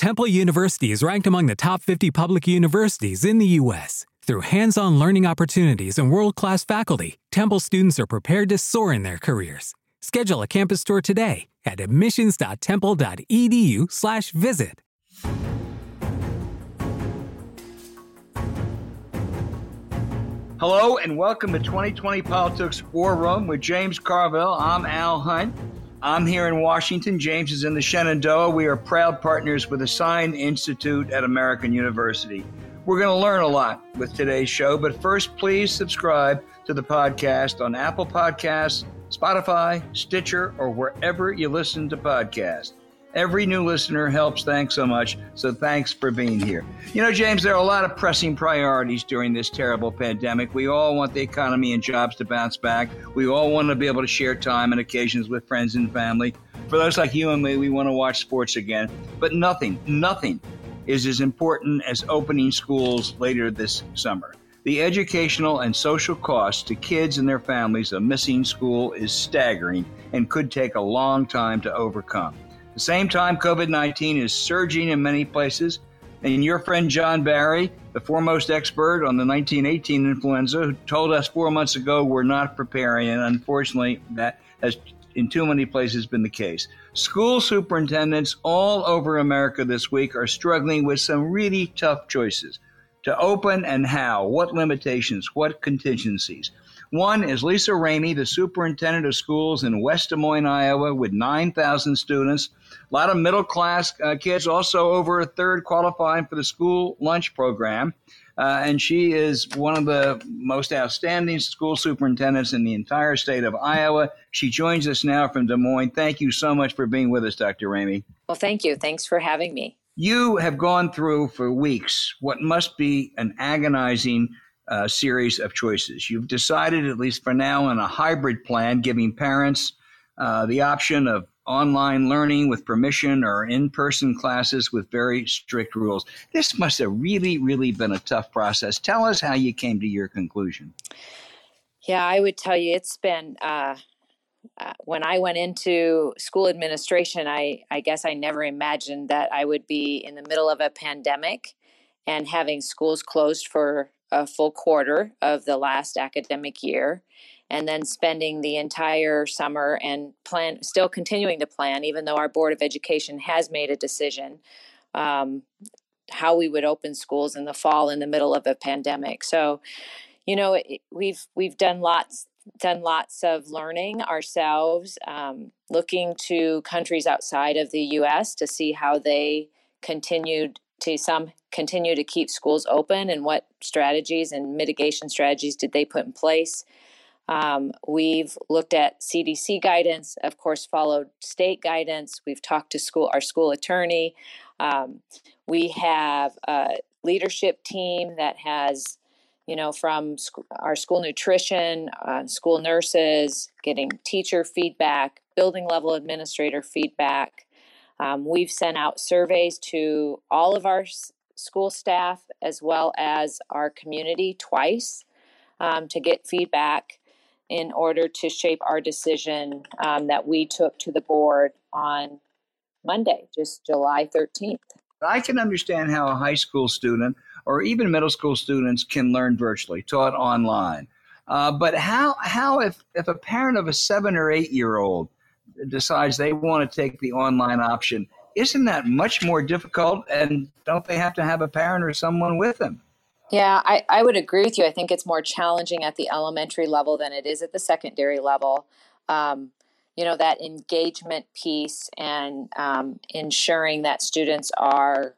Temple University is ranked among the top 50 public universities in the U.S. Through hands on learning opportunities and world class faculty, Temple students are prepared to soar in their careers. Schedule a campus tour today at admissions.temple.edu/slash visit. Hello and welcome to 2020 Politics War Room with James Carville. I'm Al Hunt. I'm here in Washington. James is in the Shenandoah. We are proud partners with the Sine Institute at American University. We're going to learn a lot with today's show, but first, please subscribe to the podcast on Apple Podcasts, Spotify, Stitcher, or wherever you listen to podcasts. Every new listener helps. Thanks so much. So thanks for being here. You know, James, there are a lot of pressing priorities during this terrible pandemic. We all want the economy and jobs to bounce back. We all want to be able to share time and occasions with friends and family. For those like you and me, we want to watch sports again. But nothing, nothing is as important as opening schools later this summer. The educational and social cost to kids and their families of missing school is staggering and could take a long time to overcome. The same time, COVID 19 is surging in many places. And your friend John Barry, the foremost expert on the 1918 influenza, who told us four months ago we're not preparing. And unfortunately, that has in too many places been the case. School superintendents all over America this week are struggling with some really tough choices to open and how, what limitations, what contingencies. One is Lisa Remy, the superintendent of schools in West Des Moines, Iowa, with 9,000 students. A lot of middle class uh, kids, also over a third qualifying for the school lunch program. Uh, and she is one of the most outstanding school superintendents in the entire state of Iowa. She joins us now from Des Moines. Thank you so much for being with us, Dr. Remy. Well, thank you. Thanks for having me. You have gone through for weeks what must be an agonizing uh, series of choices. You've decided, at least for now, on a hybrid plan, giving parents uh, the option of online learning with permission or in person classes with very strict rules. This must have really, really been a tough process. Tell us how you came to your conclusion. Yeah, I would tell you it's been. Uh, uh, when I went into school administration, I, I guess I never imagined that I would be in the middle of a pandemic and having schools closed for a full quarter of the last academic year and then spending the entire summer and plan still continuing to plan even though our board of education has made a decision um, how we would open schools in the fall in the middle of a pandemic. So you know it, we've we've done lots done lots of learning ourselves um, looking to countries outside of the us to see how they continued to some continue to keep schools open and what strategies and mitigation strategies did they put in place. Um, we've looked at CDC guidance, of course, followed state guidance. We've talked to school our school attorney. Um, we have a leadership team that has, you know, from sc- our school nutrition, uh, school nurses, getting teacher feedback, building level administrator feedback. Um, we've sent out surveys to all of our s- school staff as well as our community twice um, to get feedback in order to shape our decision um, that we took to the board on Monday, just July 13th. I can understand how a high school student or even middle school students can learn virtually, taught online. Uh, but how, how if, if a parent of a seven or eight year old decides they want to take the online option, isn't that much more difficult? And don't they have to have a parent or someone with them? Yeah, I, I would agree with you. I think it's more challenging at the elementary level than it is at the secondary level. Um, you know, that engagement piece and um, ensuring that students are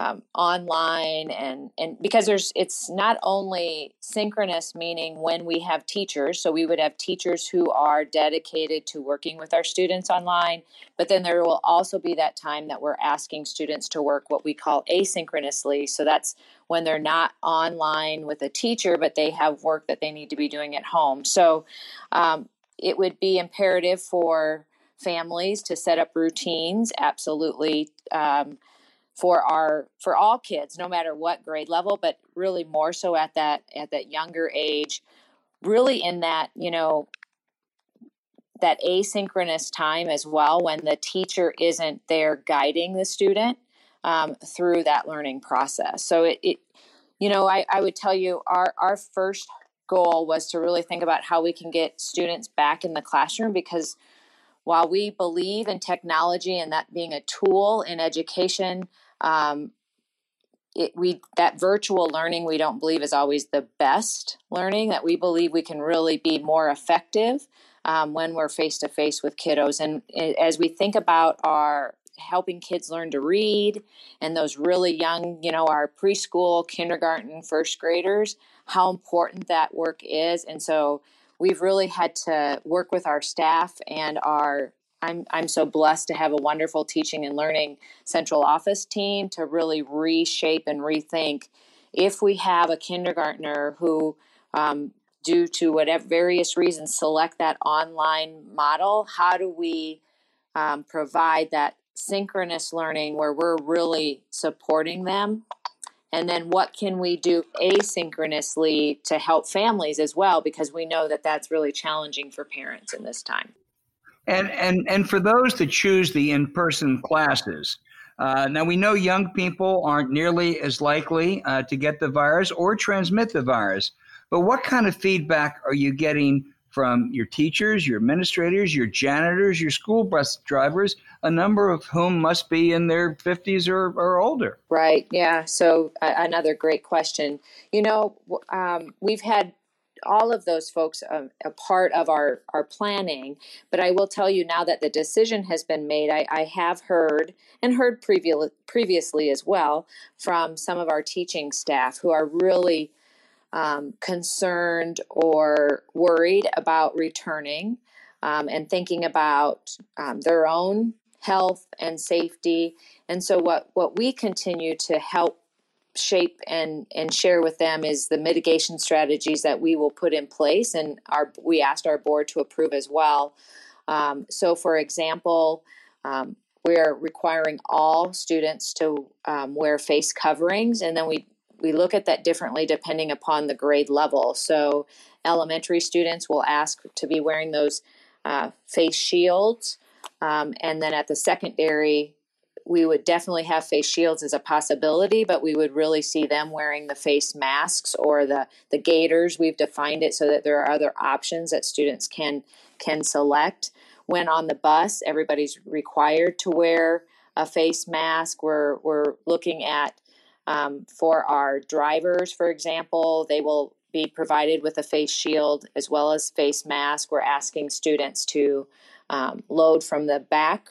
um, online and and because there's it's not only synchronous meaning when we have teachers so we would have teachers who are dedicated to working with our students online but then there will also be that time that we're asking students to work what we call asynchronously. So that's when they're not online with a teacher but they have work that they need to be doing at home. So um, it would be imperative for families to set up routines absolutely um, for our for all kids no matter what grade level but really more so at that at that younger age really in that you know that asynchronous time as well when the teacher isn't there guiding the student um, through that learning process. So it, it you know, I, I would tell you our our first goal was to really think about how we can get students back in the classroom because while we believe in technology and that being a tool in education, um, it, we that virtual learning we don't believe is always the best learning. That we believe we can really be more effective um, when we're face to face with kiddos. And as we think about our helping kids learn to read and those really young, you know, our preschool, kindergarten, first graders, how important that work is. And so we've really had to work with our staff and our I'm I'm so blessed to have a wonderful teaching and learning central office team to really reshape and rethink. If we have a kindergartner who um, due to whatever various reasons select that online model how do we um, provide that synchronous learning where we're really supporting them? And then what can we do asynchronously to help families as well? Because we know that that's really challenging for parents in this time and and and for those that choose the in-person classes uh, now we know young people aren't nearly as likely uh, to get the virus or transmit the virus but what kind of feedback are you getting from your teachers, your administrators, your janitors, your school bus drivers, a number of whom must be in their 50s or, or older. Right, yeah. So, uh, another great question. You know, um, we've had all of those folks a, a, part of our, our planning. But I will tell you now that the decision has been made, I, I have heard and heard previ- previously as well from some of our teaching staff who are really um, concerned or worried about returning um, and thinking about um, their own health and safety. And so, what, what we continue to help shape and, and share with them is the mitigation strategies that we will put in place. And our, we asked our board to approve as well. Um, so, for example, um, we're requiring all students to um, wear face coverings, and then we we look at that differently depending upon the grade level. So, elementary students will ask to be wearing those uh, face shields. Um, and then at the secondary, we would definitely have face shields as a possibility, but we would really see them wearing the face masks or the, the gaiters. We've defined it so that there are other options that students can can select. When on the bus, everybody's required to wear a face mask. We're we're looking at um, for our drivers, for example, they will be provided with a face shield as well as face mask. We're asking students to um, load from the back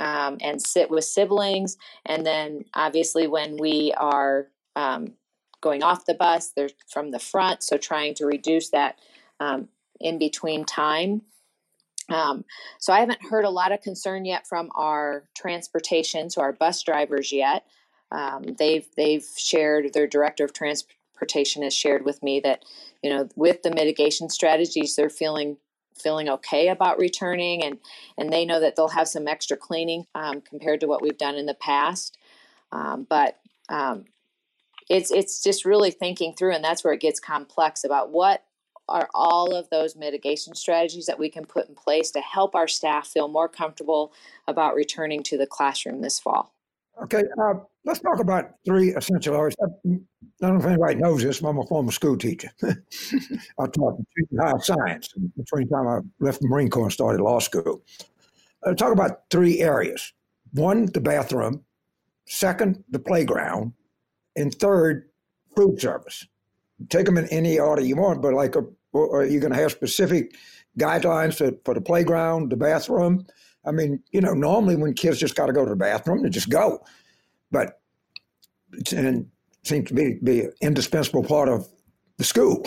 um, and sit with siblings. And then, obviously, when we are um, going off the bus, they're from the front. So, trying to reduce that um, in between time. Um, so, I haven't heard a lot of concern yet from our transportation, so our bus drivers yet. Um, they've they've shared their director of transportation has shared with me that you know with the mitigation strategies they're feeling feeling okay about returning and and they know that they'll have some extra cleaning um, compared to what we've done in the past. Um, but um, it's it's just really thinking through and that's where it gets complex about what are all of those mitigation strategies that we can put in place to help our staff feel more comfortable about returning to the classroom this fall Okay, uh, let's talk about three essential areas. I don't know if anybody knows this, but I'm a former school teacher. I taught high science between the time I left the Marine Corps and started law school. I uh, talk about three areas. One, the bathroom. Second, the playground. And third, food service. Take them in any order you want, but like, a, are you going to have specific guidelines for, for the playground, the bathroom, I mean, you know, normally when kids just got to go to the bathroom, they just go. But and seems to be be an indispensable part of the school.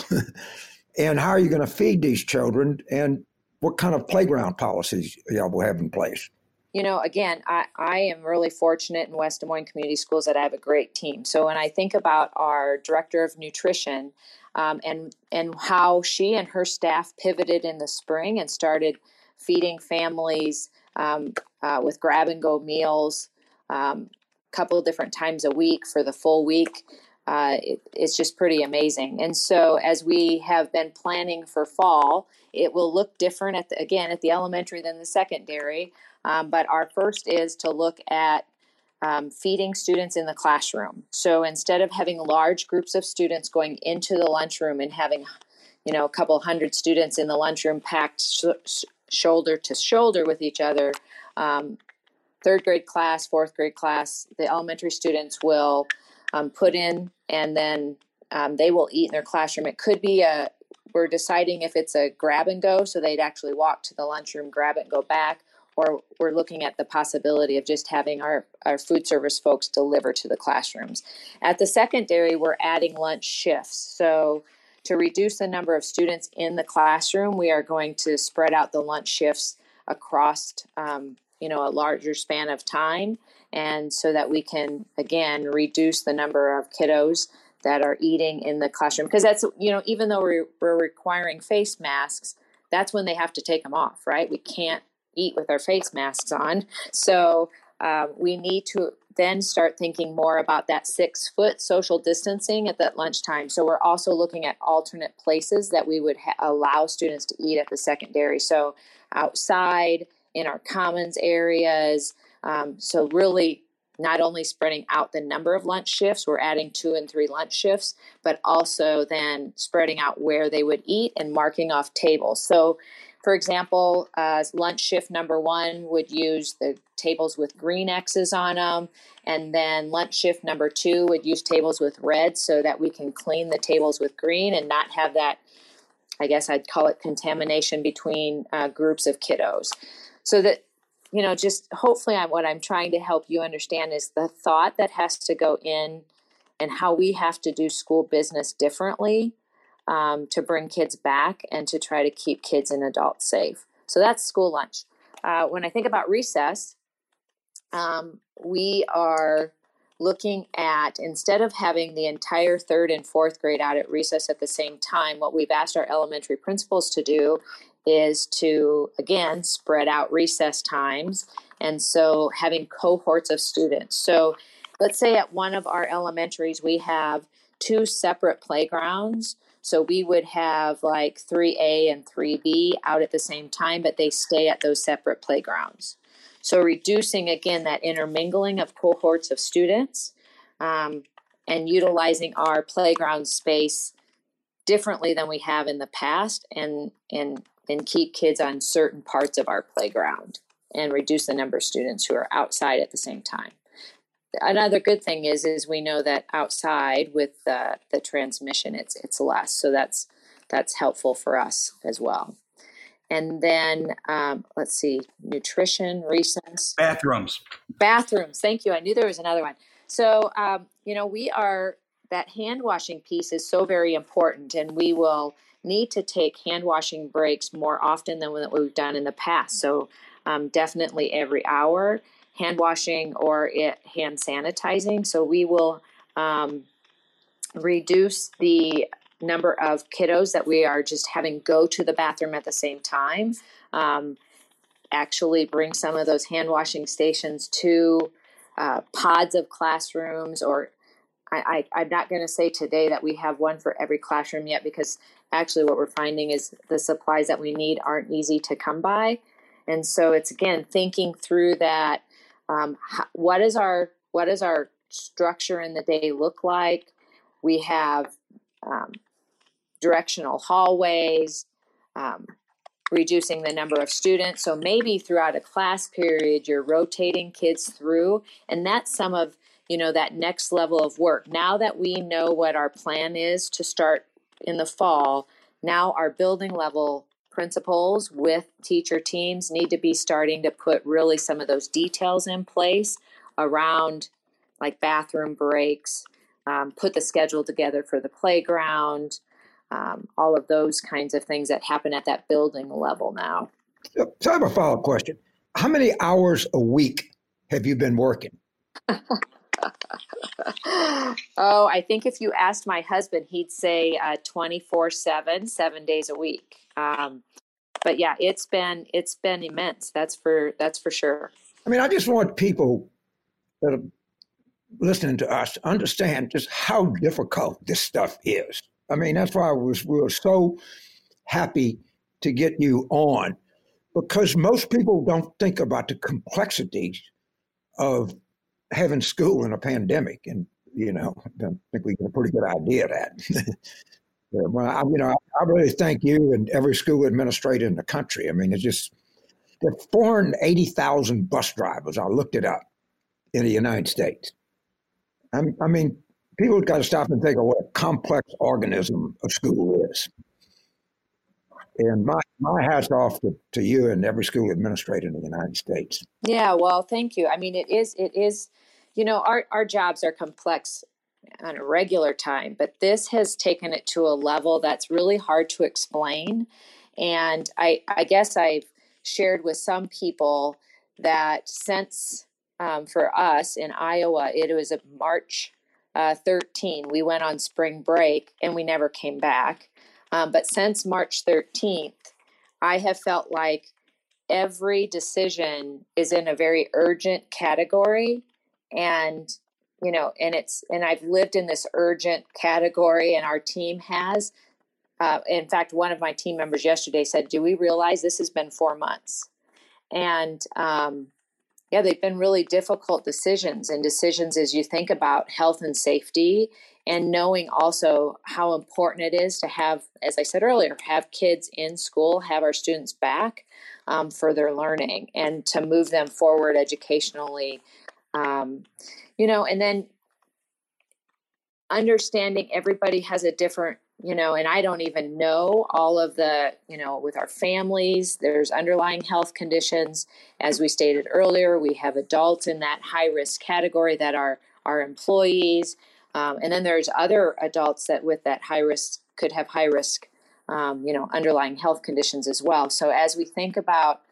and how are you going to feed these children? And what kind of playground policies y'all will have in place? You know, again, I, I am really fortunate in West Des Moines Community Schools that I have a great team. So when I think about our director of nutrition um, and and how she and her staff pivoted in the spring and started feeding families um, uh, with grab and go meals a um, couple of different times a week for the full week. Uh, it, it's just pretty amazing. And so, as we have been planning for fall, it will look different at the, again at the elementary than the secondary. Um, but our first is to look at um, feeding students in the classroom. So instead of having large groups of students going into the lunchroom and having, you know, a couple hundred students in the lunchroom packed shoulder to shoulder with each other, um, third grade class, fourth grade class, the elementary students will um, put in and then um, they will eat in their classroom. It could be a, we're deciding if it's a grab and go, so they'd actually walk to the lunchroom, grab it, and go back, or we're looking at the possibility of just having our, our food service folks deliver to the classrooms. At the secondary, we're adding lunch shifts. So to reduce the number of students in the classroom, we are going to spread out the lunch shifts across um, you know a larger span of time. And so that we can again reduce the number of kiddos that are eating in the classroom. Because that's you know even though we're, we're requiring face masks that's when they have to take them off right? We can't eat with our face masks on. So uh, we need to then start thinking more about that six foot social distancing at that lunchtime. So we're also looking at alternate places that we would ha- allow students to eat at the secondary. So outside in our commons areas. Um, so really not only spreading out the number of lunch shifts, we're adding two and three lunch shifts, but also then spreading out where they would eat and marking off tables. So for example, uh, lunch shift number one would use the tables with green X's on them. And then lunch shift number two would use tables with red so that we can clean the tables with green and not have that, I guess I'd call it contamination between uh, groups of kiddos. So that, you know, just hopefully I, what I'm trying to help you understand is the thought that has to go in and how we have to do school business differently um, to bring kids back and to try to keep kids and adults safe. So that's school lunch. Uh, when I think about recess, um, we are looking at instead of having the entire third and fourth grade out at recess at the same time, what we've asked our elementary principals to do is to again spread out recess times and so having cohorts of students. So let's say at one of our elementaries we have two separate playgrounds so we would have like 3A and 3B out at the same time, but they stay at those separate playgrounds. So reducing again that intermingling of cohorts of students um, and utilizing our playground space differently than we have in the past and and and keep kids on certain parts of our playground and reduce the number of students who are outside at the same time another good thing is is we know that outside with the the transmission it's it's less. So that's that's helpful for us as well. And then um, let's see nutrition recess. Bathrooms. Bathrooms. Thank you. I knew there was another one. So um, you know we are that hand washing piece is so very important and we will need to take hand washing breaks more often than what we've done in the past. So um, definitely every hour hand washing or it, hand sanitizing. So we will um, reduce the number of kiddos that we are just having go to the bathroom at the same time. Um, actually, bring some of those hand washing stations to uh, pods of classrooms or I, am not going to say today that we have one for every classroom yet because actually what we're finding is the supplies that we need aren't easy to come by. And so it's again thinking through that um, how, what is our what does our structure in the day look like? We have um, directional hallways, um, reducing the number of students. So maybe throughout a class period, you're rotating kids through, and that's some of you know that next level of work. Now that we know what our plan is to start in the fall, now our building level principals with teacher teams need to be starting to put really some of those details in place around like bathroom breaks, um, put the schedule together for the playground, um, all of those kinds of things that happen at that building level now. So I have a follow up question. How many hours a week have you been working? oh, I think if you asked my husband, he'd say uh, 24 7, seven days a week. Um, but yeah, it's been it's been immense. That's for that's for sure. I mean, I just want people that are listening to us to understand just how difficult this stuff is. I mean, that's why I was we were so happy to get you on because most people don't think about the complexities of having school in a pandemic, and you know, I think we get a pretty good idea of that. well, I, you know, I, I really thank you and every school administrator in the country. I mean, it's just there 480,000 bus drivers. I looked it up in the United States. I, I mean, people got to stop and think of what a complex organism a school is. And my, my hat's off to, to you and every school administrator in the United States. Yeah, well, thank you. I mean, it is, it is, you know, our, our jobs are complex on a regular time, but this has taken it to a level that's really hard to explain. And I, I guess I've shared with some people that since um, for us in Iowa, it was a March uh, 13. We went on spring break and we never came back. Um, but since March 13th, I have felt like every decision is in a very urgent category. And, you know, and it's, and I've lived in this urgent category, and our team has. Uh, in fact, one of my team members yesterday said, Do we realize this has been four months? And, um, yeah, they've been really difficult decisions and decisions as you think about health and safety and knowing also how important it is to have, as I said earlier, have kids in school, have our students back um, for their learning and to move them forward educationally. Um, you know, and then understanding everybody has a different you know, and I don't even know all of the, you know, with our families, there's underlying health conditions. As we stated earlier, we have adults in that high risk category that are our employees. Um, and then there's other adults that with that high risk could have high risk, um, you know, underlying health conditions as well. So as we think about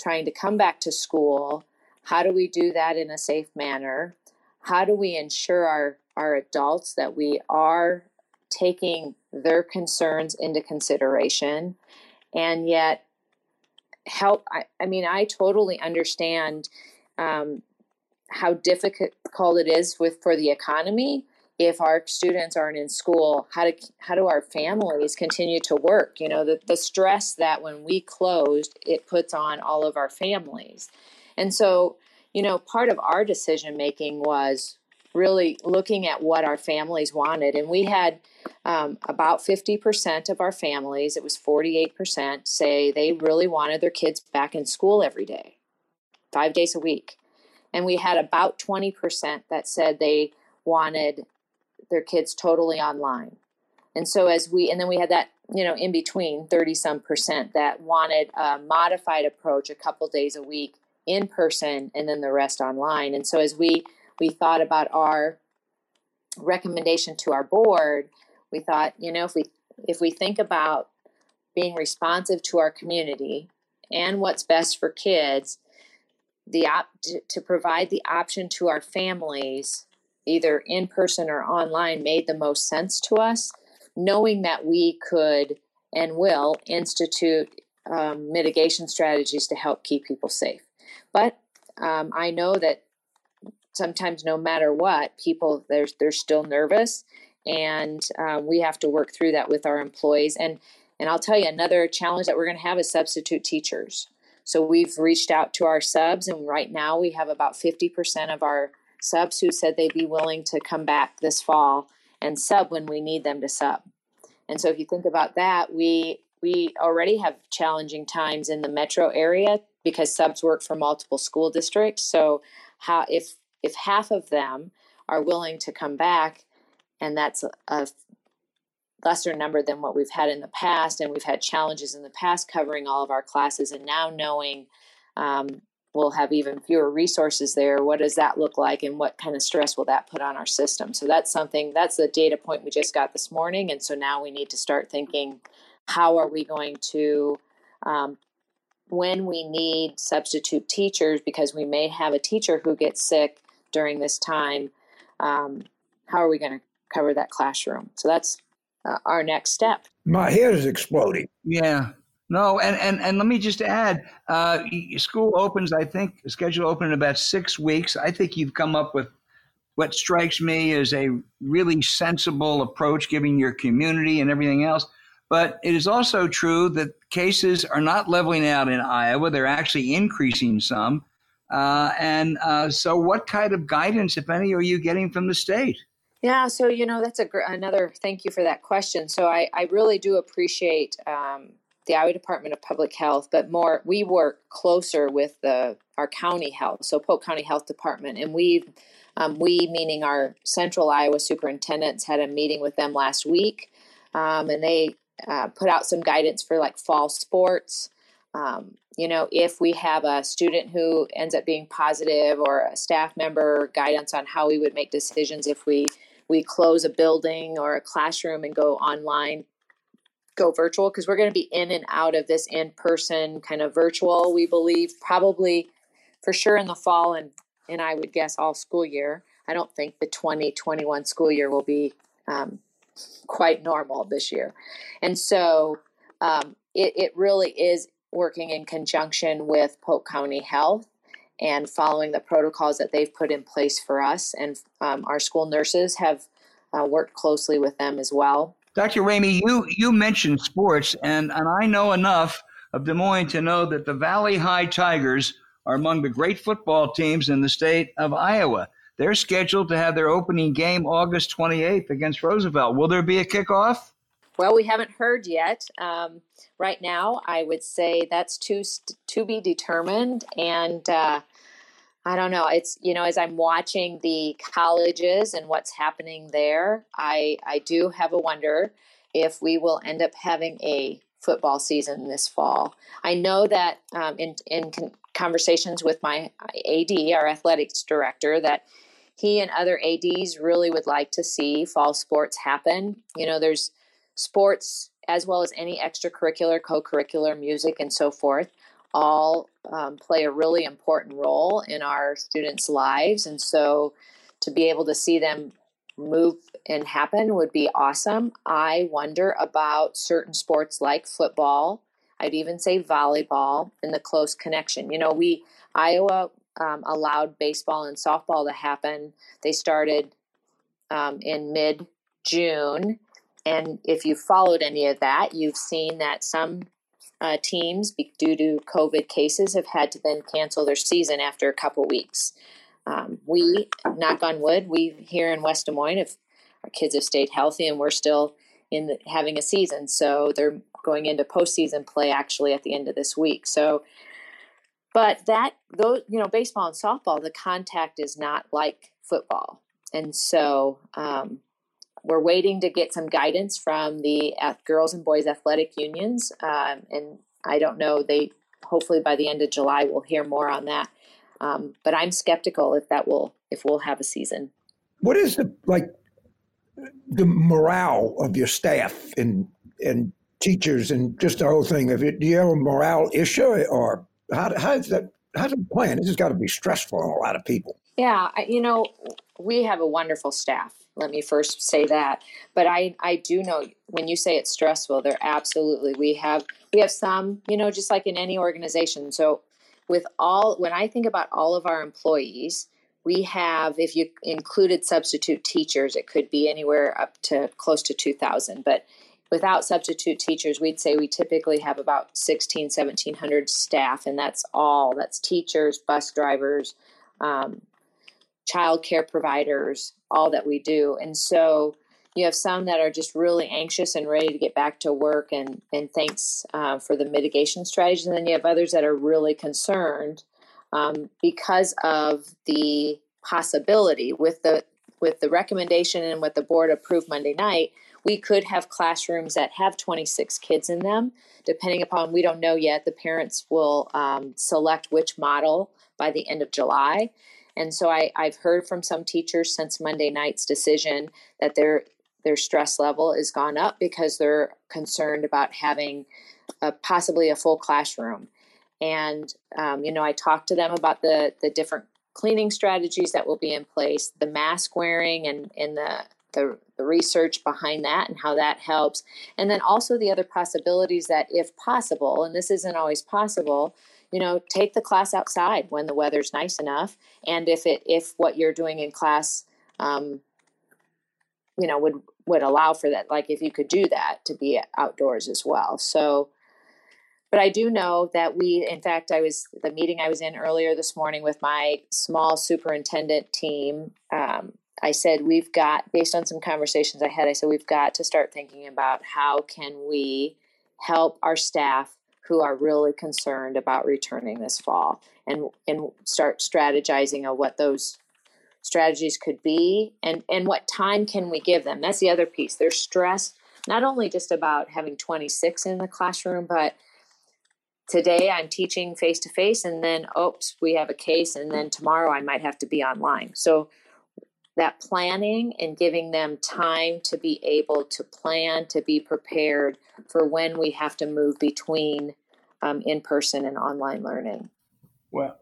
trying to come back to school, how do we do that in a safe manner? How do we ensure our, our adults that we are taking their concerns into consideration? And yet help i, I mean i totally understand um, how difficult it is with for the economy. If our students aren't in school how do how do our families continue to work? You know the, the stress that when we closed it puts on all of our families. And so you know part of our decision making was really looking at what our families wanted. And we had um, about 50% of our families, it was 48%, say they really wanted their kids back in school every day, five days a week. And we had about 20% that said they wanted their kids totally online. And so as we, and then we had that, you know, in between 30 some percent that wanted a modified approach a couple days a week in person and then the rest online. And so as we we thought about our recommendation to our board, we thought, you know, if we if we think about being responsive to our community and what's best for kids, the op- to provide the option to our families, either in person or online, made the most sense to us, knowing that we could and will institute um, mitigation strategies to help keep people safe. But um, I know that sometimes no matter what, people they're they're still nervous, and uh, we have to work through that with our employees. And and I'll tell you another challenge that we're going to have is substitute teachers. So we've reached out to our subs, and right now we have about fifty percent of our subs who said they'd be willing to come back this fall and sub when we need them to sub. And so if you think about that, we we already have challenging times in the metro area because subs work for multiple school districts. So how if if half of them are willing to come back, and that's a, lesser number than what we've had in the past, and we've had challenges in the past covering all of our classes, and now knowing um, we'll have even fewer resources there. What does that look like, and what kind of stress will that put on our system? So that's something that's the data point we just got this morning, and so now we need to start thinking how are we going to um, when we need substitute teachers because we may have a teacher who gets sick during this time, um, how are we going to cover that classroom? So that's uh, our next step. My head is exploding. Yeah. No, and, and, and let me just add, uh, school opens, I think, schedule open in about six weeks. I think you've come up with what strikes me as a really sensible approach, giving your community and everything else. But it is also true that cases are not leveling out in Iowa. They're actually increasing some. Uh, and uh, so, what kind of guidance, if any, are you getting from the state? Yeah, so you know that's a gr- another. Thank you for that question. So I, I really do appreciate um, the Iowa Department of Public Health, but more we work closer with the our county health, so Polk County Health Department, and we um, we meaning our Central Iowa superintendents had a meeting with them last week, um, and they uh, put out some guidance for like fall sports. Um, you know, if we have a student who ends up being positive or a staff member, guidance on how we would make decisions if we we close a building or a classroom and go online, go virtual, because we're going to be in and out of this in person kind of virtual. We believe probably for sure in the fall and and I would guess all school year. I don't think the 2021 school year will be um, quite normal this year. And so um, it, it really is working in conjunction with Polk County Health and following the protocols that they've put in place for us. And um, our school nurses have uh, worked closely with them as well. Dr. Remy, you, you mentioned sports, and, and I know enough of Des Moines to know that the Valley High Tigers are among the great football teams in the state of Iowa. They're scheduled to have their opening game August 28th against Roosevelt. Will there be a kickoff? Well, we haven't heard yet. Um, right now, I would say that's to to be determined. And uh, I don't know. It's you know, as I'm watching the colleges and what's happening there, I I do have a wonder if we will end up having a football season this fall. I know that um, in in con- conversations with my AD, our athletics director, that he and other ads really would like to see fall sports happen. You know there's sports as well as any extracurricular co-curricular music and so forth all um, play a really important role in our students lives. And so to be able to see them move and happen would be awesome. I wonder about certain sports like football. I'd even say volleyball and the close connection. You know we iowa um, allowed baseball and softball to happen. They started um, in mid June. And if you followed any of that, you've seen that some uh, teams, due to COVID cases, have had to then cancel their season after a couple weeks. Um, we, knock on wood, we here in West Des Moines, if our kids have stayed healthy and we're still in the, having a season, so they're going into postseason play actually at the end of this week. So but that those you know baseball and softball the contact is not like football. And so um, we're waiting to get some guidance from the girls and boys athletic unions um, and i don't know they hopefully by the end of july we'll hear more on that. Um, but i'm skeptical if that will if we'll have a season. What is the like the morale of your staff and and teachers and just the whole thing? Of it do you have a morale issue or how, how is that? How's it plan? This has got to be stressful on a lot of people. Yeah, you know, we have a wonderful staff. Let me first say that. But I, I do know when you say it's stressful, there absolutely we have we have some, you know, just like in any organization. So with all when I think about all of our employees, we have if you included substitute teachers, it could be anywhere up to close to 2000, but without substitute teachers, we'd say we typically have about 16, 1700 staff, and that's all. That's teachers, bus drivers, um, child care providers, all that we do. And so you have some that are just really anxious and ready to get back to work, and, and thanks uh, for the mitigation strategies. And then you have others that are really concerned um, because of the possibility with the with the recommendation and what the board approved Monday night we could have classrooms that have 26 kids in them, depending upon, we don't know yet. The parents will um, select which model by the end of July. And so I, I've heard from some teachers since Monday night's decision that their their stress level has gone up because they're concerned about having a, possibly a full classroom. And um, you know, I talked to them about the the different cleaning strategies that will be in place, the mask wearing, and and the the, the research behind that and how that helps. And then also the other possibilities that, if possible, and this isn't always possible, you know, take the class outside when the weather's nice enough. And if it if what you're doing in class, um, you know, would would allow for that, like if you could do that to be outdoors as well. So but I do know that we, in fact, I was the meeting I was in earlier this morning with my small superintendent team. Um, I said we've got, based on some conversations I had, I said we've got to start thinking about how can we help our staff who are really concerned about returning this fall, and and start strategizing on what those strategies could be, and and what time can we give them. That's the other piece. They're stressed not only just about having 26 in the classroom, but today I'm teaching face to face, and then oops, we have a case, and then tomorrow I might have to be online. So that planning and giving them time to be able to plan, to be prepared for when we have to move between um, in person and online learning. Well,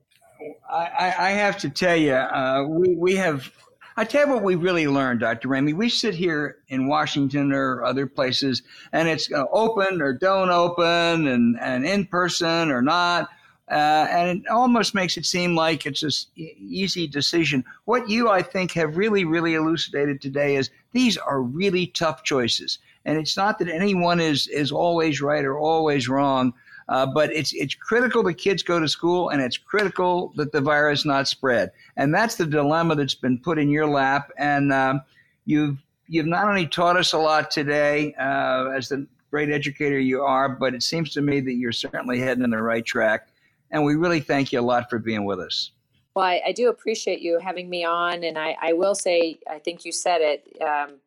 I, I have to tell you, uh, we, we have I tell you what we really learned, Dr. Remy. We sit here in Washington or other places, and it's uh, open or don't open, and, and in person or not. Uh, and it almost makes it seem like it's an easy decision. What you, I think, have really, really elucidated today is these are really tough choices. And it's not that anyone is, is always right or always wrong, uh, but it's it's critical that kids go to school, and it's critical that the virus not spread. And that's the dilemma that's been put in your lap. And um, you've you've not only taught us a lot today uh, as the great educator you are, but it seems to me that you're certainly heading in the right track. And we really thank you a lot for being with us. Well, I, I do appreciate you having me on, and I, I will say, I think you said it. Um,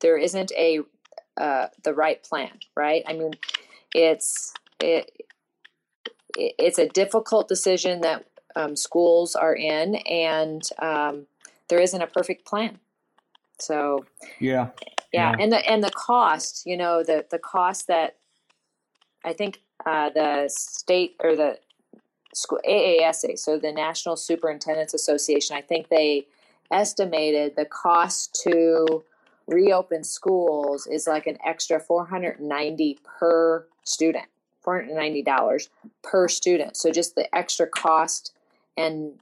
there isn't a uh, the right plan, right? I mean, it's it, it's a difficult decision that um, schools are in, and um, there isn't a perfect plan. So yeah. yeah, yeah, and the and the cost, you know, the the cost that I think uh, the state or the school AASA, so the National Superintendents Association, I think they estimated the cost to reopen schools is like an extra 490 per student $490 per student. So just the extra cost and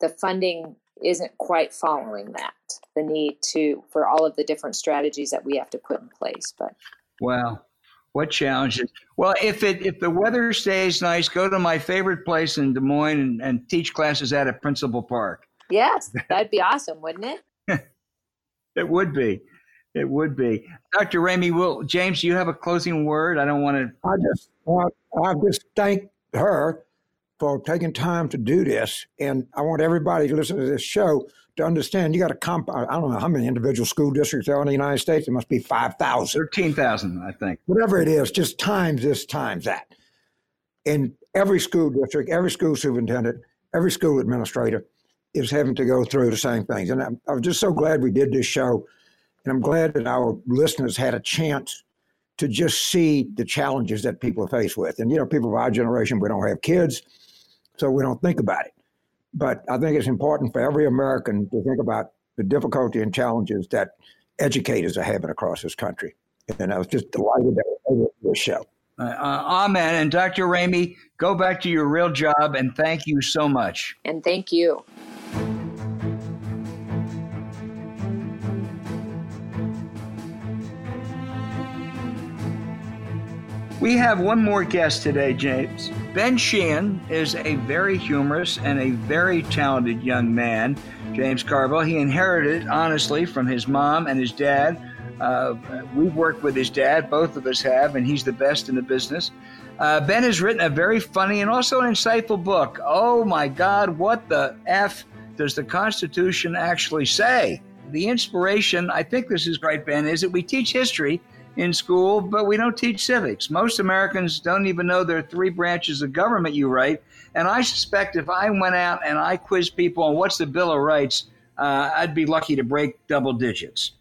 the funding isn't quite following that the need to for all of the different strategies that we have to put in place but wow what challenges well if it if the weather stays nice go to my favorite place in des moines and, and teach classes at a principal park yes that'd be awesome wouldn't it it would be it would be. Dr. Remy, will James, you have a closing word? I don't want to. I just want, I just thank her for taking time to do this. And I want everybody to listen to this show to understand you got to comp. I don't know how many individual school districts there are in the United States. It must be 5,000. 13,000, I think. Whatever it is, just times this, times that. In every school district, every school superintendent, every school administrator is having to go through the same things. And I'm, I'm just so glad we did this show and I'm glad that our listeners had a chance to just see the challenges that people are faced with. And, you know, people of our generation, we don't have kids, so we don't think about it. But I think it's important for every American to think about the difficulty and challenges that educators are having across this country. And I was just delighted that we were able to this show. Uh, uh, amen. And Dr. Remy, go back to your real job and thank you so much. And thank you. We have one more guest today, James. Ben Sheehan is a very humorous and a very talented young man, James Carville. He inherited, honestly, from his mom and his dad. Uh, we've worked with his dad, both of us have, and he's the best in the business. Uh, ben has written a very funny and also an insightful book. Oh my God, what the F does the Constitution actually say? The inspiration, I think this is right, Ben, is that we teach history in school, but we don't teach civics. Most Americans don't even know there are three branches of government you write. And I suspect if I went out and I quizzed people on what's the Bill of Rights, uh, I'd be lucky to break double digits.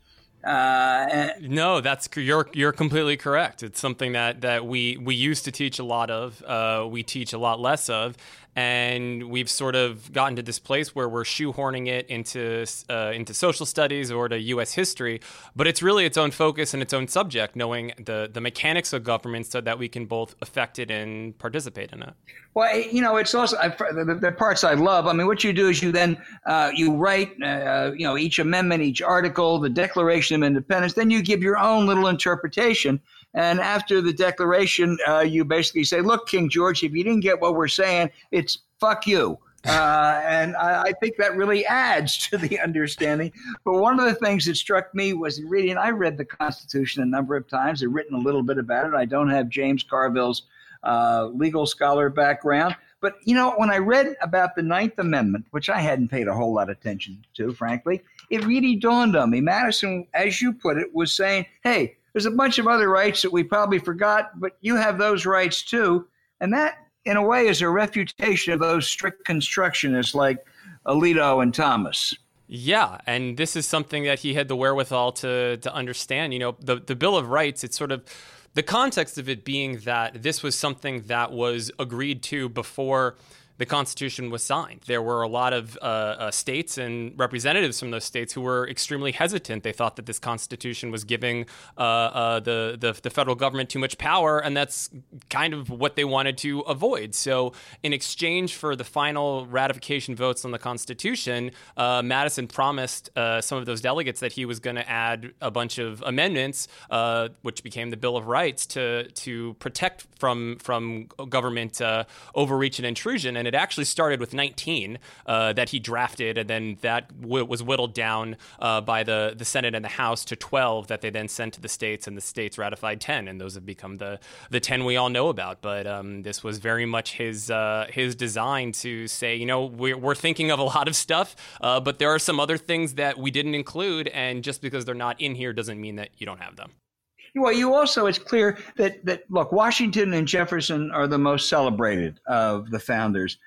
Uh, no, that's you're you're completely correct. It's something that that we we used to teach a lot of. Uh, we teach a lot less of, and we've sort of gotten to this place where we're shoehorning it into uh, into social studies or to U.S. history, but it's really its own focus and its own subject, knowing the the mechanics of government, so that we can both affect it and participate in it. Well, you know, it's also the, the parts I love. I mean, what you do is you then uh, you write, uh, you know, each amendment, each article, the Declaration of Independence. Then you give your own little interpretation. And after the Declaration, uh, you basically say, "Look, King George, if you didn't get what we're saying, it's fuck you." Uh, and I, I, think that really adds to the understanding. But one of the things that struck me was reading. I read the Constitution a number of times. I've written a little bit about it. I don't have James Carville's uh, legal scholar background. But, you know, when I read about the Ninth Amendment, which I hadn't paid a whole lot of attention to, frankly, it really dawned on me. Madison, as you put it, was saying, hey, there's a bunch of other rights that we probably forgot, but you have those rights too. And that, in a way, is a refutation of those strict constructionists like Alito and Thomas. Yeah, and this is something that he had the wherewithal to to understand. You know, the the Bill of Rights. It's sort of the context of it being that this was something that was agreed to before the Constitution was signed. There were a lot of uh, uh, states and representatives from those states who were extremely hesitant. They thought that this Constitution was giving uh, uh, the, the, the federal government too much power, and that's kind of what they wanted to avoid. So, in exchange for the final ratification votes on the Constitution, uh, Madison promised uh, some of those delegates that he was going to add a bunch of amendments, which became the Bill of Rights, to to protect from from government overreach and intrusion. And it actually started with 19 uh, that he drafted, and then that w- was whittled down uh, by the, the Senate and the House to 12 that they then sent to the states, and the states ratified 10, and those have become the, the 10 we all know about. But um, this was very much his uh, his design to say, you know, we're, we're thinking of a lot of stuff, uh, but there are some other things that we didn't include, and just because they're not in here doesn't mean that you don't have them. Well, you also, it's clear that, that, look, Washington and Jefferson are the most celebrated of the founders.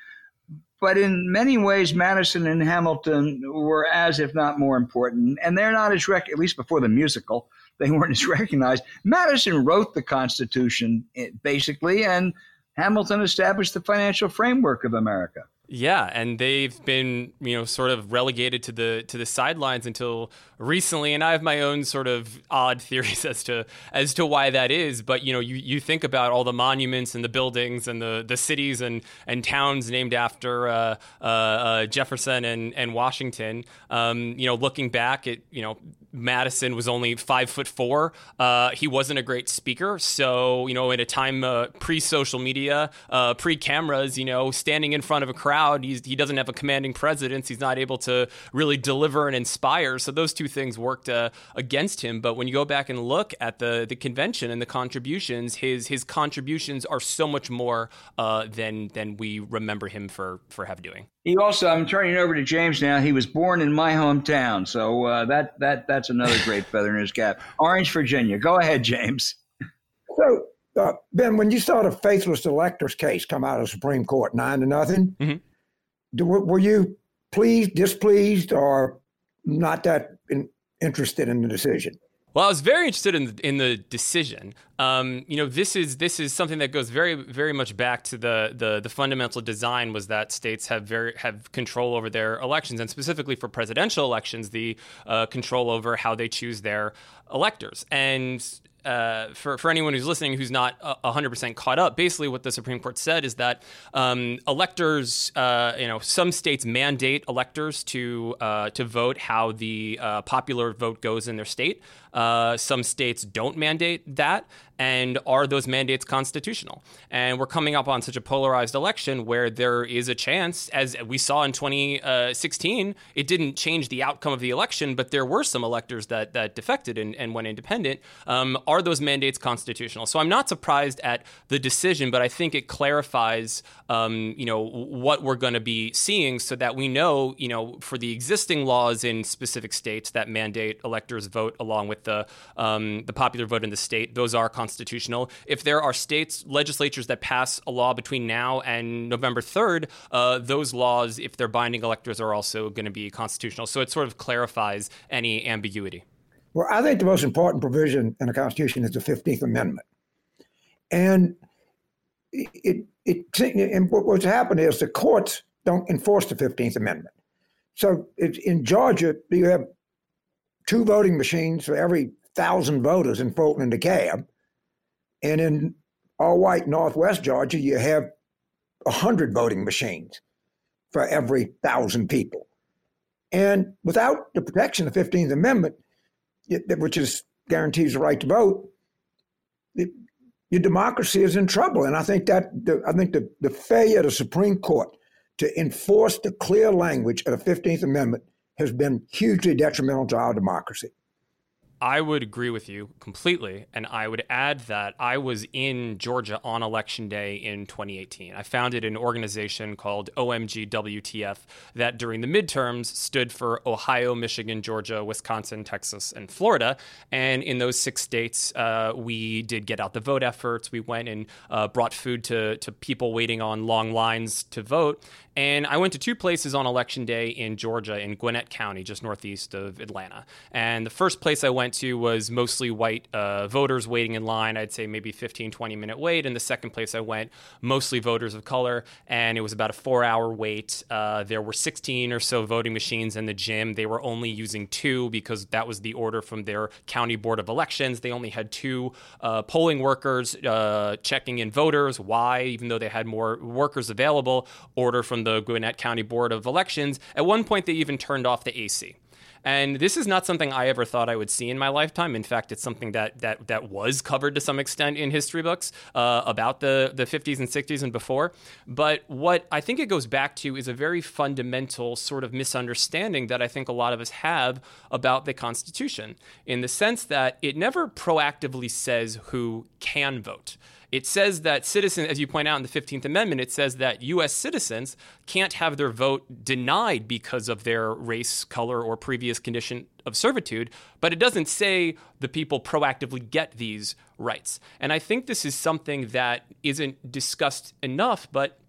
But in many ways, Madison and Hamilton were as, if not more important. And they're not as, rec- at least before the musical, they weren't as recognized. Madison wrote the Constitution, eh, basically, and Hamilton established the financial framework of America. Yeah, and they've been, you know, sort of relegated to the to the sidelines until recently. And I have my own sort of odd theories as to as to why that is. But you know, you, you think about all the monuments and the buildings and the, the cities and, and towns named after uh, uh, uh, Jefferson and and Washington. Um, you know, looking back at you know Madison was only five foot four. Uh, he wasn't a great speaker. So, you know, at a time uh, pre social media, uh, pre cameras, you know, standing in front of a crowd, he doesn't have a commanding presence. He's not able to really deliver and inspire. So, those two things worked uh, against him. But when you go back and look at the, the convention and the contributions, his, his contributions are so much more uh, than, than we remember him for, for have doing. He also, I'm turning over to James now. He was born in my hometown, so uh, that that that's another great feather in his cap. Orange, Virginia. Go ahead, James. So, uh, Ben, when you saw the faithless electors case come out of the Supreme Court, nine to nothing, mm-hmm. do, were you pleased, displeased, or not that in, interested in the decision? Well, I was very interested in the, in the decision. Um, you know, this is this is something that goes very very much back to the, the the fundamental design was that states have very have control over their elections, and specifically for presidential elections, the uh, control over how they choose their electors. And uh, for, for anyone who's listening who's not 100% caught up, basically what the Supreme Court said is that um, electors, uh, you know, some states mandate electors to uh, to vote how the uh, popular vote goes in their state. Uh, some states don't mandate that. And are those mandates constitutional? And we're coming up on such a polarized election where there is a chance, as we saw in 2016, it didn't change the outcome of the election, but there were some electors that, that defected and, and went independent. Um, are those mandates constitutional? So I'm not surprised at the decision, but I think it clarifies, um, you know, what we're going to be seeing so that we know, you know, for the existing laws in specific states that mandate electors vote along with the um, the popular vote in the state, those are constitutional. If there are states legislatures that pass a law between now and November third, uh, those laws, if they're binding electors, are also going to be constitutional. So it sort of clarifies any ambiguity. Well, I think the most important provision in the Constitution is the Fifteenth Amendment, and it it, and what's happened is the courts don't enforce the 15th Amendment. So in Georgia, you have two voting machines for every thousand voters in Fulton and DeKalb. And in all white Northwest Georgia, you have 100 voting machines for every thousand people. And without the protection of the 15th Amendment, which is guarantees the right to vote, it, your democracy is in trouble. And I think that the, I think the, the failure of the Supreme Court to enforce the clear language of the 15th Amendment has been hugely detrimental to our democracy. I would agree with you completely. And I would add that I was in Georgia on election day in 2018. I founded an organization called OMG WTF that during the midterms stood for Ohio, Michigan, Georgia, Wisconsin, Texas, and Florida. And in those six states, uh, we did get out the vote efforts. We went and uh, brought food to, to people waiting on long lines to vote. And I went to two places on election day in Georgia, in Gwinnett County, just northeast of Atlanta. And the first place I went to was mostly white uh, voters waiting in line. I'd say maybe 15, 20 minute wait. And the second place I went, mostly voters of color. And it was about a four hour wait. Uh, there were 16 or so voting machines in the gym. They were only using two because that was the order from their county board of elections. They only had two uh, polling workers uh, checking in voters. Why? Even though they had more workers available, order from the Gwinnett County Board of Elections. At one point, they even turned off the AC. And this is not something I ever thought I would see in my lifetime. In fact, it's something that that that was covered to some extent in history books uh, about the the 50s and 60s and before. But what I think it goes back to is a very fundamental sort of misunderstanding that I think a lot of us have about the Constitution, in the sense that it never proactively says who can vote. It says that citizens, as you point out in the 15th Amendment, it says that U.S. citizens can't have their vote denied because of their race, color, or previous condition of servitude, but it doesn't say the people proactively get these rights. And I think this is something that isn't discussed enough, but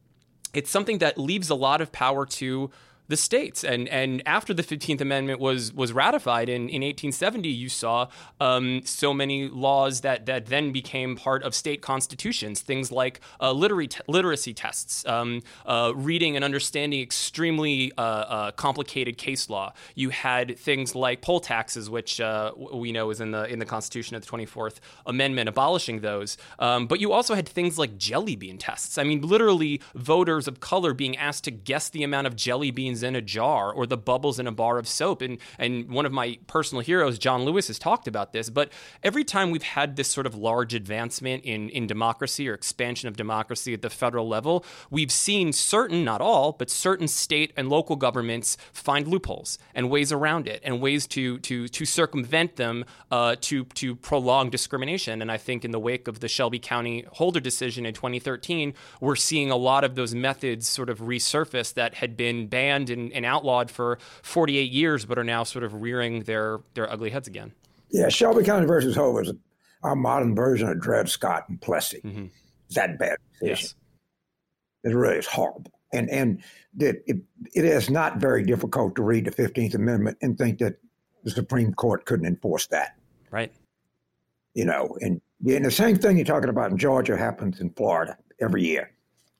it's something that leaves a lot of power to the states. And and after the Fifteenth Amendment was was ratified in, in 1870, you saw um, so many laws that that then became part of state constitutions. Things like uh, literary t- literacy tests, um, uh, reading and understanding extremely uh, uh complicated case law. You had things like poll taxes, which uh, we know is in the in the Constitution of the 24th Amendment, abolishing those. Um, but you also had things like jelly bean tests. I mean, literally, voters of color being asked to guess the amount of jelly beans in a jar or the bubbles in a bar of soap. And and one of my personal heroes, John Lewis, has talked about this. But every time we've had this sort of large advancement in, in democracy or expansion of democracy at the federal level, we've seen certain, not all, but certain state and local governments find loopholes and ways around it and ways to to to circumvent them uh, to to prolong discrimination. And I think in the wake of the Shelby County Holder decision in 2013, we're seeing a lot of those methods sort of resurface that had been banned banned and, and outlawed for 48 years, but are now sort of rearing their their ugly heads again. Yeah, Shelby County versus Holder is our modern version of Dred Scott and Plessy. Mm-hmm. that bad Yes. It really is horrible. And and it, it, it is not very difficult to read the 15th Amendment and think that the Supreme Court couldn't enforce that. Right. You know, and, and the same thing you're talking about in Georgia happens in Florida every year.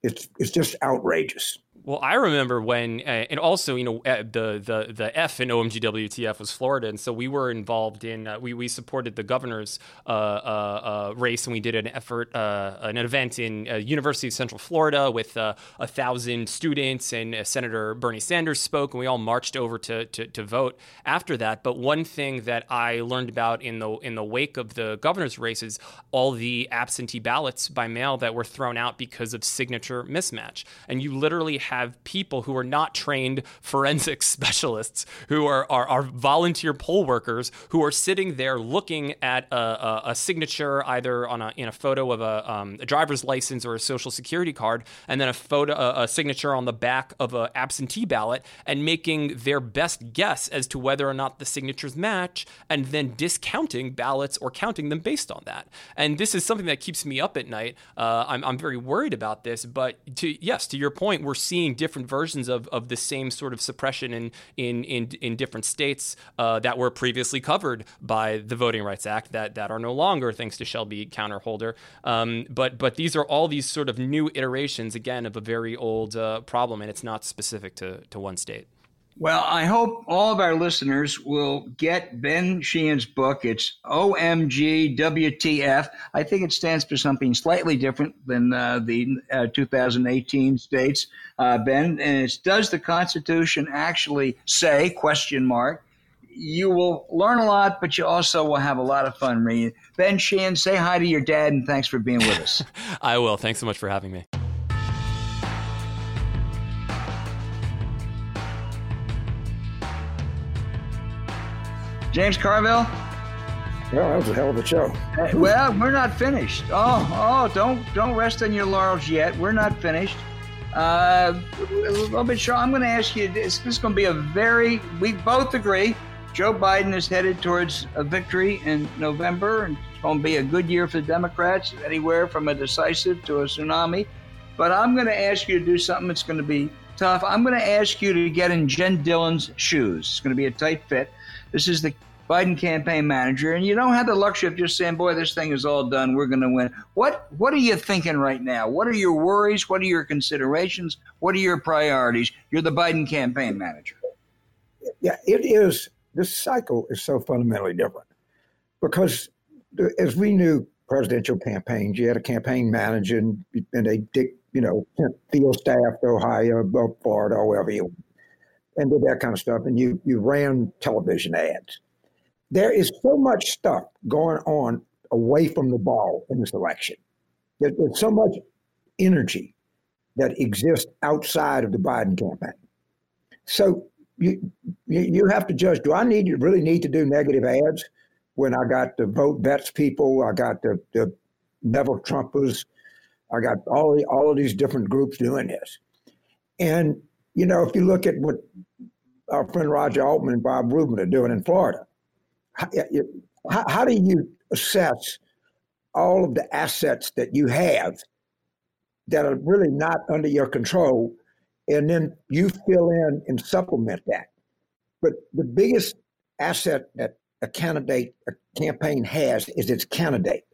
It's, it's just outrageous. Well, I remember when, uh, and also, you know, uh, the the the F in OMGWTF was Florida, and so we were involved in. Uh, we we supported the governor's uh, uh, uh, race, and we did an effort, an event in University of Central Florida with a thousand students, and Senator Bernie Sanders spoke, and we all marched over to, to to vote after that. But one thing that I learned about in the in the wake of the governor's race is all the absentee ballots by mail that were thrown out because of signature mismatch, and you literally have people who are not trained forensic specialists, who are, are, are volunteer poll workers, who are sitting there looking at a, a, a signature either on a, in a photo of a, um, a, driver's license or a social security card, and then a photo, a, signature on the back of an absentee ballot, and making their best guess as to whether or not the signatures match, and then discounting ballots or counting them based on that. And this is something that keeps me up at night. Uh, I'm, I'm very worried about this, but to yes, to your point, we're seeing seeing different versions of, of the same sort of suppression in in in, in different states uh, that were previously covered by the Voting Rights Act that that are no longer, thanks to Shelby County Holder. Um, but but these are all these sort of new iterations again of a very old uh, problem, and it's not specific to to one state. Well, I hope all of our listeners will get Ben Sheehan's book. It's OMG WTF. I think it stands for something slightly different than uh, the uh, 2018 states, uh, Ben. And it's Does the Constitution actually say, question mark. You will learn a lot, but you also will have a lot of fun reading. Ben Sheehan, say hi to your dad, and thanks for being with us. I will. Thanks so much for having me. James Carville? Well, that was a hell of a show. Uh, well, we're not finished. Oh, oh, don't don't rest on your laurels yet. We're not finished. Uh, a little bit short. I'm going to ask you. This, this is going to be a very. We both agree. Joe Biden is headed towards a victory in November, and it's going to be a good year for the Democrats. Anywhere from a decisive to a tsunami. But I'm going to ask you to do something that's going to be tough. I'm going to ask you to get in Jen Dillon's shoes. It's going to be a tight fit. This is the Biden campaign manager, and you don't have the luxury of just saying, "Boy, this thing is all done. We're going to win." What What are you thinking right now? What are your worries? What are your considerations? What are your priorities? You're the Biden campaign manager. Yeah, it is. This cycle is so fundamentally different because, as we knew, presidential campaigns, you had a campaign manager, and, they, you know, field staff Ohio, Florida, wherever you, and did that kind of stuff, and you you ran television ads there is so much stuff going on away from the ball in this election. There, there's so much energy that exists outside of the Biden campaign. So you you have to judge. Do I need really need to do negative ads when I got the VoteVets people? I got the, the Never Trumpers. I got all the, all of these different groups doing this. And you know, if you look at what our friend Roger Altman and Bob Rubin are doing in Florida, how, how do you assess all of the assets that you have that are really not under your control, and then you fill in and supplement that? But the biggest asset that a candidate, a campaign has is its candidate.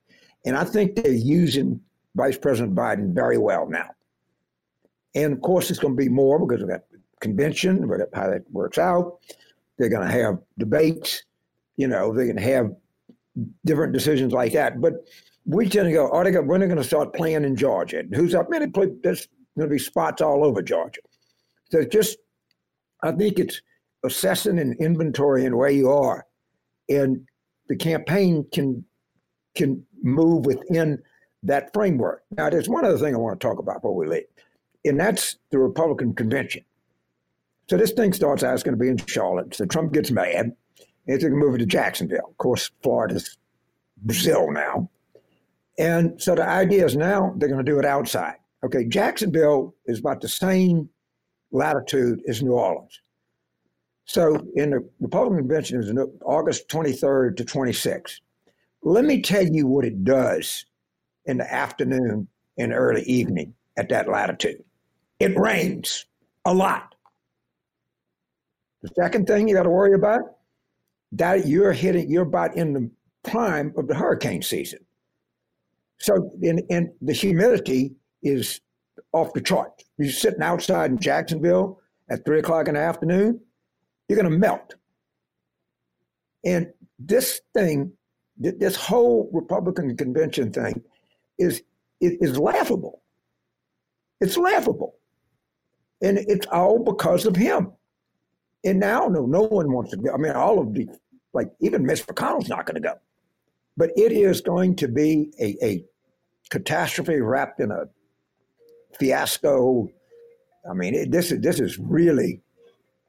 And I think they're using Vice President Biden very well now. And of course, it's going to be more because of that convention, how that works out. They're going to have debates you know, they can have different decisions like that. But we tend to go, oh, they go, when are they going to start playing in Georgia? Who's up? Man, play, there's going to be spots all over Georgia. So just, I think it's assessing and inventorying where you are. And the campaign can can move within that framework. Now, there's one other thing I want to talk about before we leave, and that's the Republican convention. So this thing starts out, it's going to be in Charlotte. So Trump gets mad. And They took a move it to Jacksonville. Of course, Florida's Brazil now. And so the idea is now they're going to do it outside. Okay, Jacksonville is about the same latitude as New Orleans. So in the Republican convention is August 23rd to 26th. Let me tell you what it does in the afternoon and early evening at that latitude. It rains a lot. The second thing you got to worry about that you're hitting, you're about in the prime of the hurricane season. So, and, and the humidity is off the chart. You're sitting outside in Jacksonville at three o'clock in the afternoon, you're going to melt. And this thing, this whole Republican convention thing, is is laughable. It's laughable, and it's all because of him. And now, no, no one wants to go. I mean, all of the, like, even Mitch McConnell's not going to go. But it is going to be a, a catastrophe wrapped in a fiasco. I mean, it, this is this is really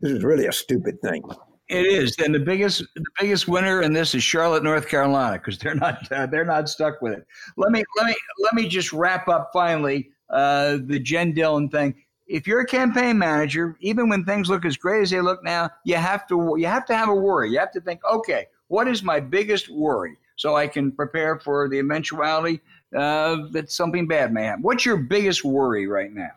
this is really a stupid thing. It is, and the biggest the biggest winner in this is Charlotte, North Carolina, because they're not uh, they're not stuck with it. Let me let me let me just wrap up finally uh, the Jen Dillon thing if you're a campaign manager, even when things look as great as they look now, you have to you have to have a worry. You have to think, okay, what is my biggest worry, so I can prepare for the eventuality uh, that something bad may happen. What's your biggest worry right now?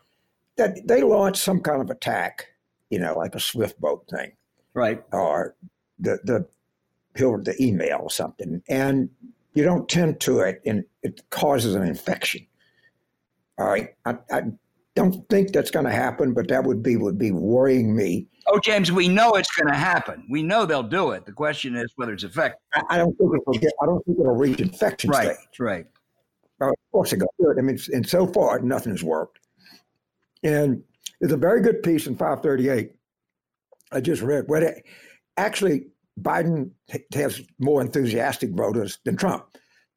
that they launch some kind of attack, you know, like a swift boat thing, right? Or the the the email or something, and you don't tend to it, and it causes an infection. All right, I, I don't think that's going to happen, but that would be would be worrying me. Oh, James, we know it's going to happen. We know they'll do it. The question is whether it's effective. I, I don't think it'll get. I don't think it'll reach infection right, stage. Right. Right. of course, it goes. I mean, and so far, nothing has worked. And there's a very good piece in 538 I just read where they, actually Biden has more enthusiastic voters than Trump.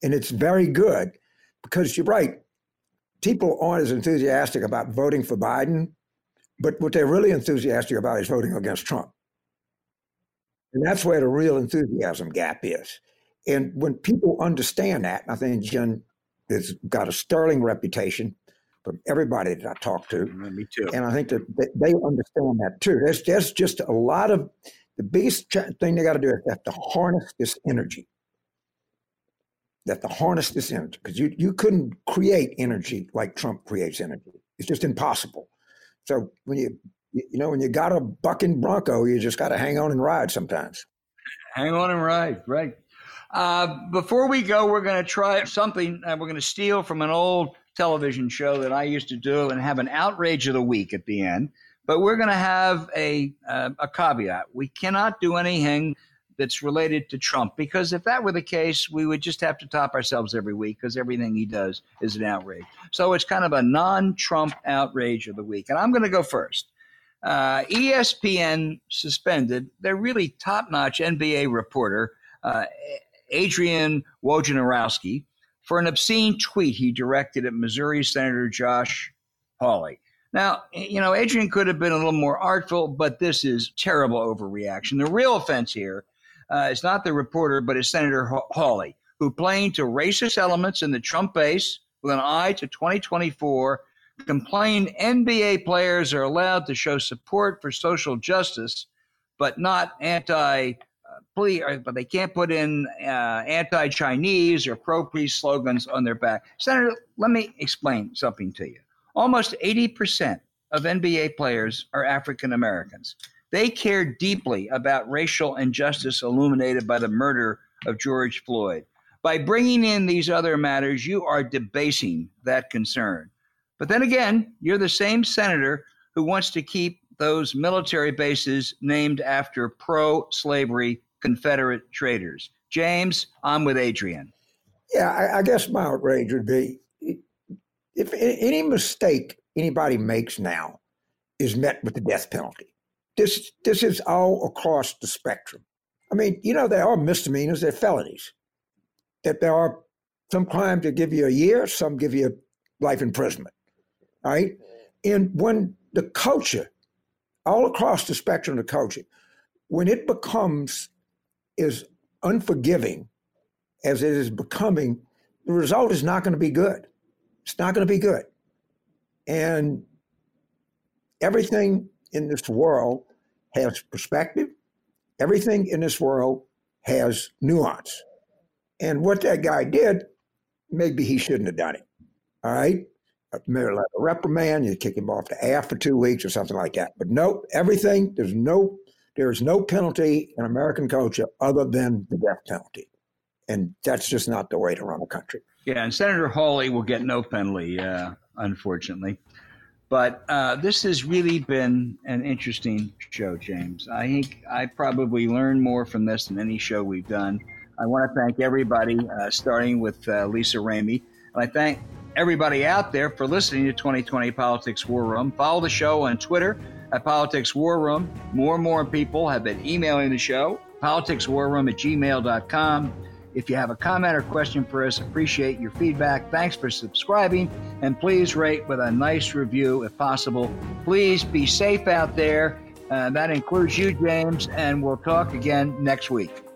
And it's very good because you're right. People aren't as enthusiastic about voting for Biden, but what they're really enthusiastic about is voting against Trump. And that's where the real enthusiasm gap is. And when people understand that, I think Jen has got a sterling reputation from everybody that I talk to. Me too. And I think that they understand that too. There's, there's just a lot of the biggest thing they got to do is they have to harness this energy. Have to harness this energy because you, you couldn't create energy like Trump creates energy. It's just impossible. So when you you know when you got a bucking bronco, you just got to hang on and ride sometimes. Hang on and ride, right? Uh, before we go, we're going to try something. Uh, we're going to steal from an old television show that I used to do and have an outrage of the week at the end. But we're going to have a uh, a caveat. We cannot do anything that's related to Trump because if that were the case, we would just have to top ourselves every week because everything he does is an outrage. So it's kind of a non-Trump outrage of the week, and I'm going to go first. Uh, ESPN suspended their really top-notch NBA reporter uh, Adrian Wojnarowski for an obscene tweet he directed at Missouri Senator Josh Hawley. Now, you know, Adrian could have been a little more artful, but this is terrible overreaction. The real offense here uh, is not the reporter, but it's Senator Hawley, who playing to racist elements in the Trump base with an eye to 2024, complained NBA players are allowed to show support for social justice, but not anti plea, but they can't put in uh, anti-Chinese or pro-peace slogans on their back. Senator, let me explain something to you. Almost 80% of NBA players are African Americans. They care deeply about racial injustice illuminated by the murder of George Floyd. By bringing in these other matters, you are debasing that concern. But then again, you're the same senator who wants to keep those military bases named after pro slavery Confederate traitors. James, I'm with Adrian. Yeah, I, I guess my outrage would be if any mistake anybody makes now is met with the death penalty. This this is all across the spectrum. I mean, you know, there are misdemeanors, there are felonies. That there are some crimes that give you a year, some give you life imprisonment. Right? And when the culture, all across the spectrum of culture, when it becomes is unforgiving as it is becoming, the result is not going to be good. It's not going to be good. And everything in this world has perspective, everything in this world has nuance. And what that guy did, maybe he shouldn't have done it. All right? Maybe like a reprimand, you kick him off the air for two weeks or something like that. But no, everything, there's no there is no penalty in American culture other than the death penalty. And that's just not the way to run a country. Yeah, and Senator Hawley will get no penalty, uh, unfortunately. But uh, this has really been an interesting show, James. I think I probably learned more from this than any show we've done. I want to thank everybody, uh, starting with uh, Lisa Remy. And I thank everybody out there for listening to 2020 Politics War Room. Follow the show on Twitter at Politics War Room. More and more people have been emailing the show, politicswarroom at gmail.com. If you have a comment or question for us, appreciate your feedback. Thanks for subscribing, and please rate with a nice review if possible. Please be safe out there. Uh, that includes you, James, and we'll talk again next week.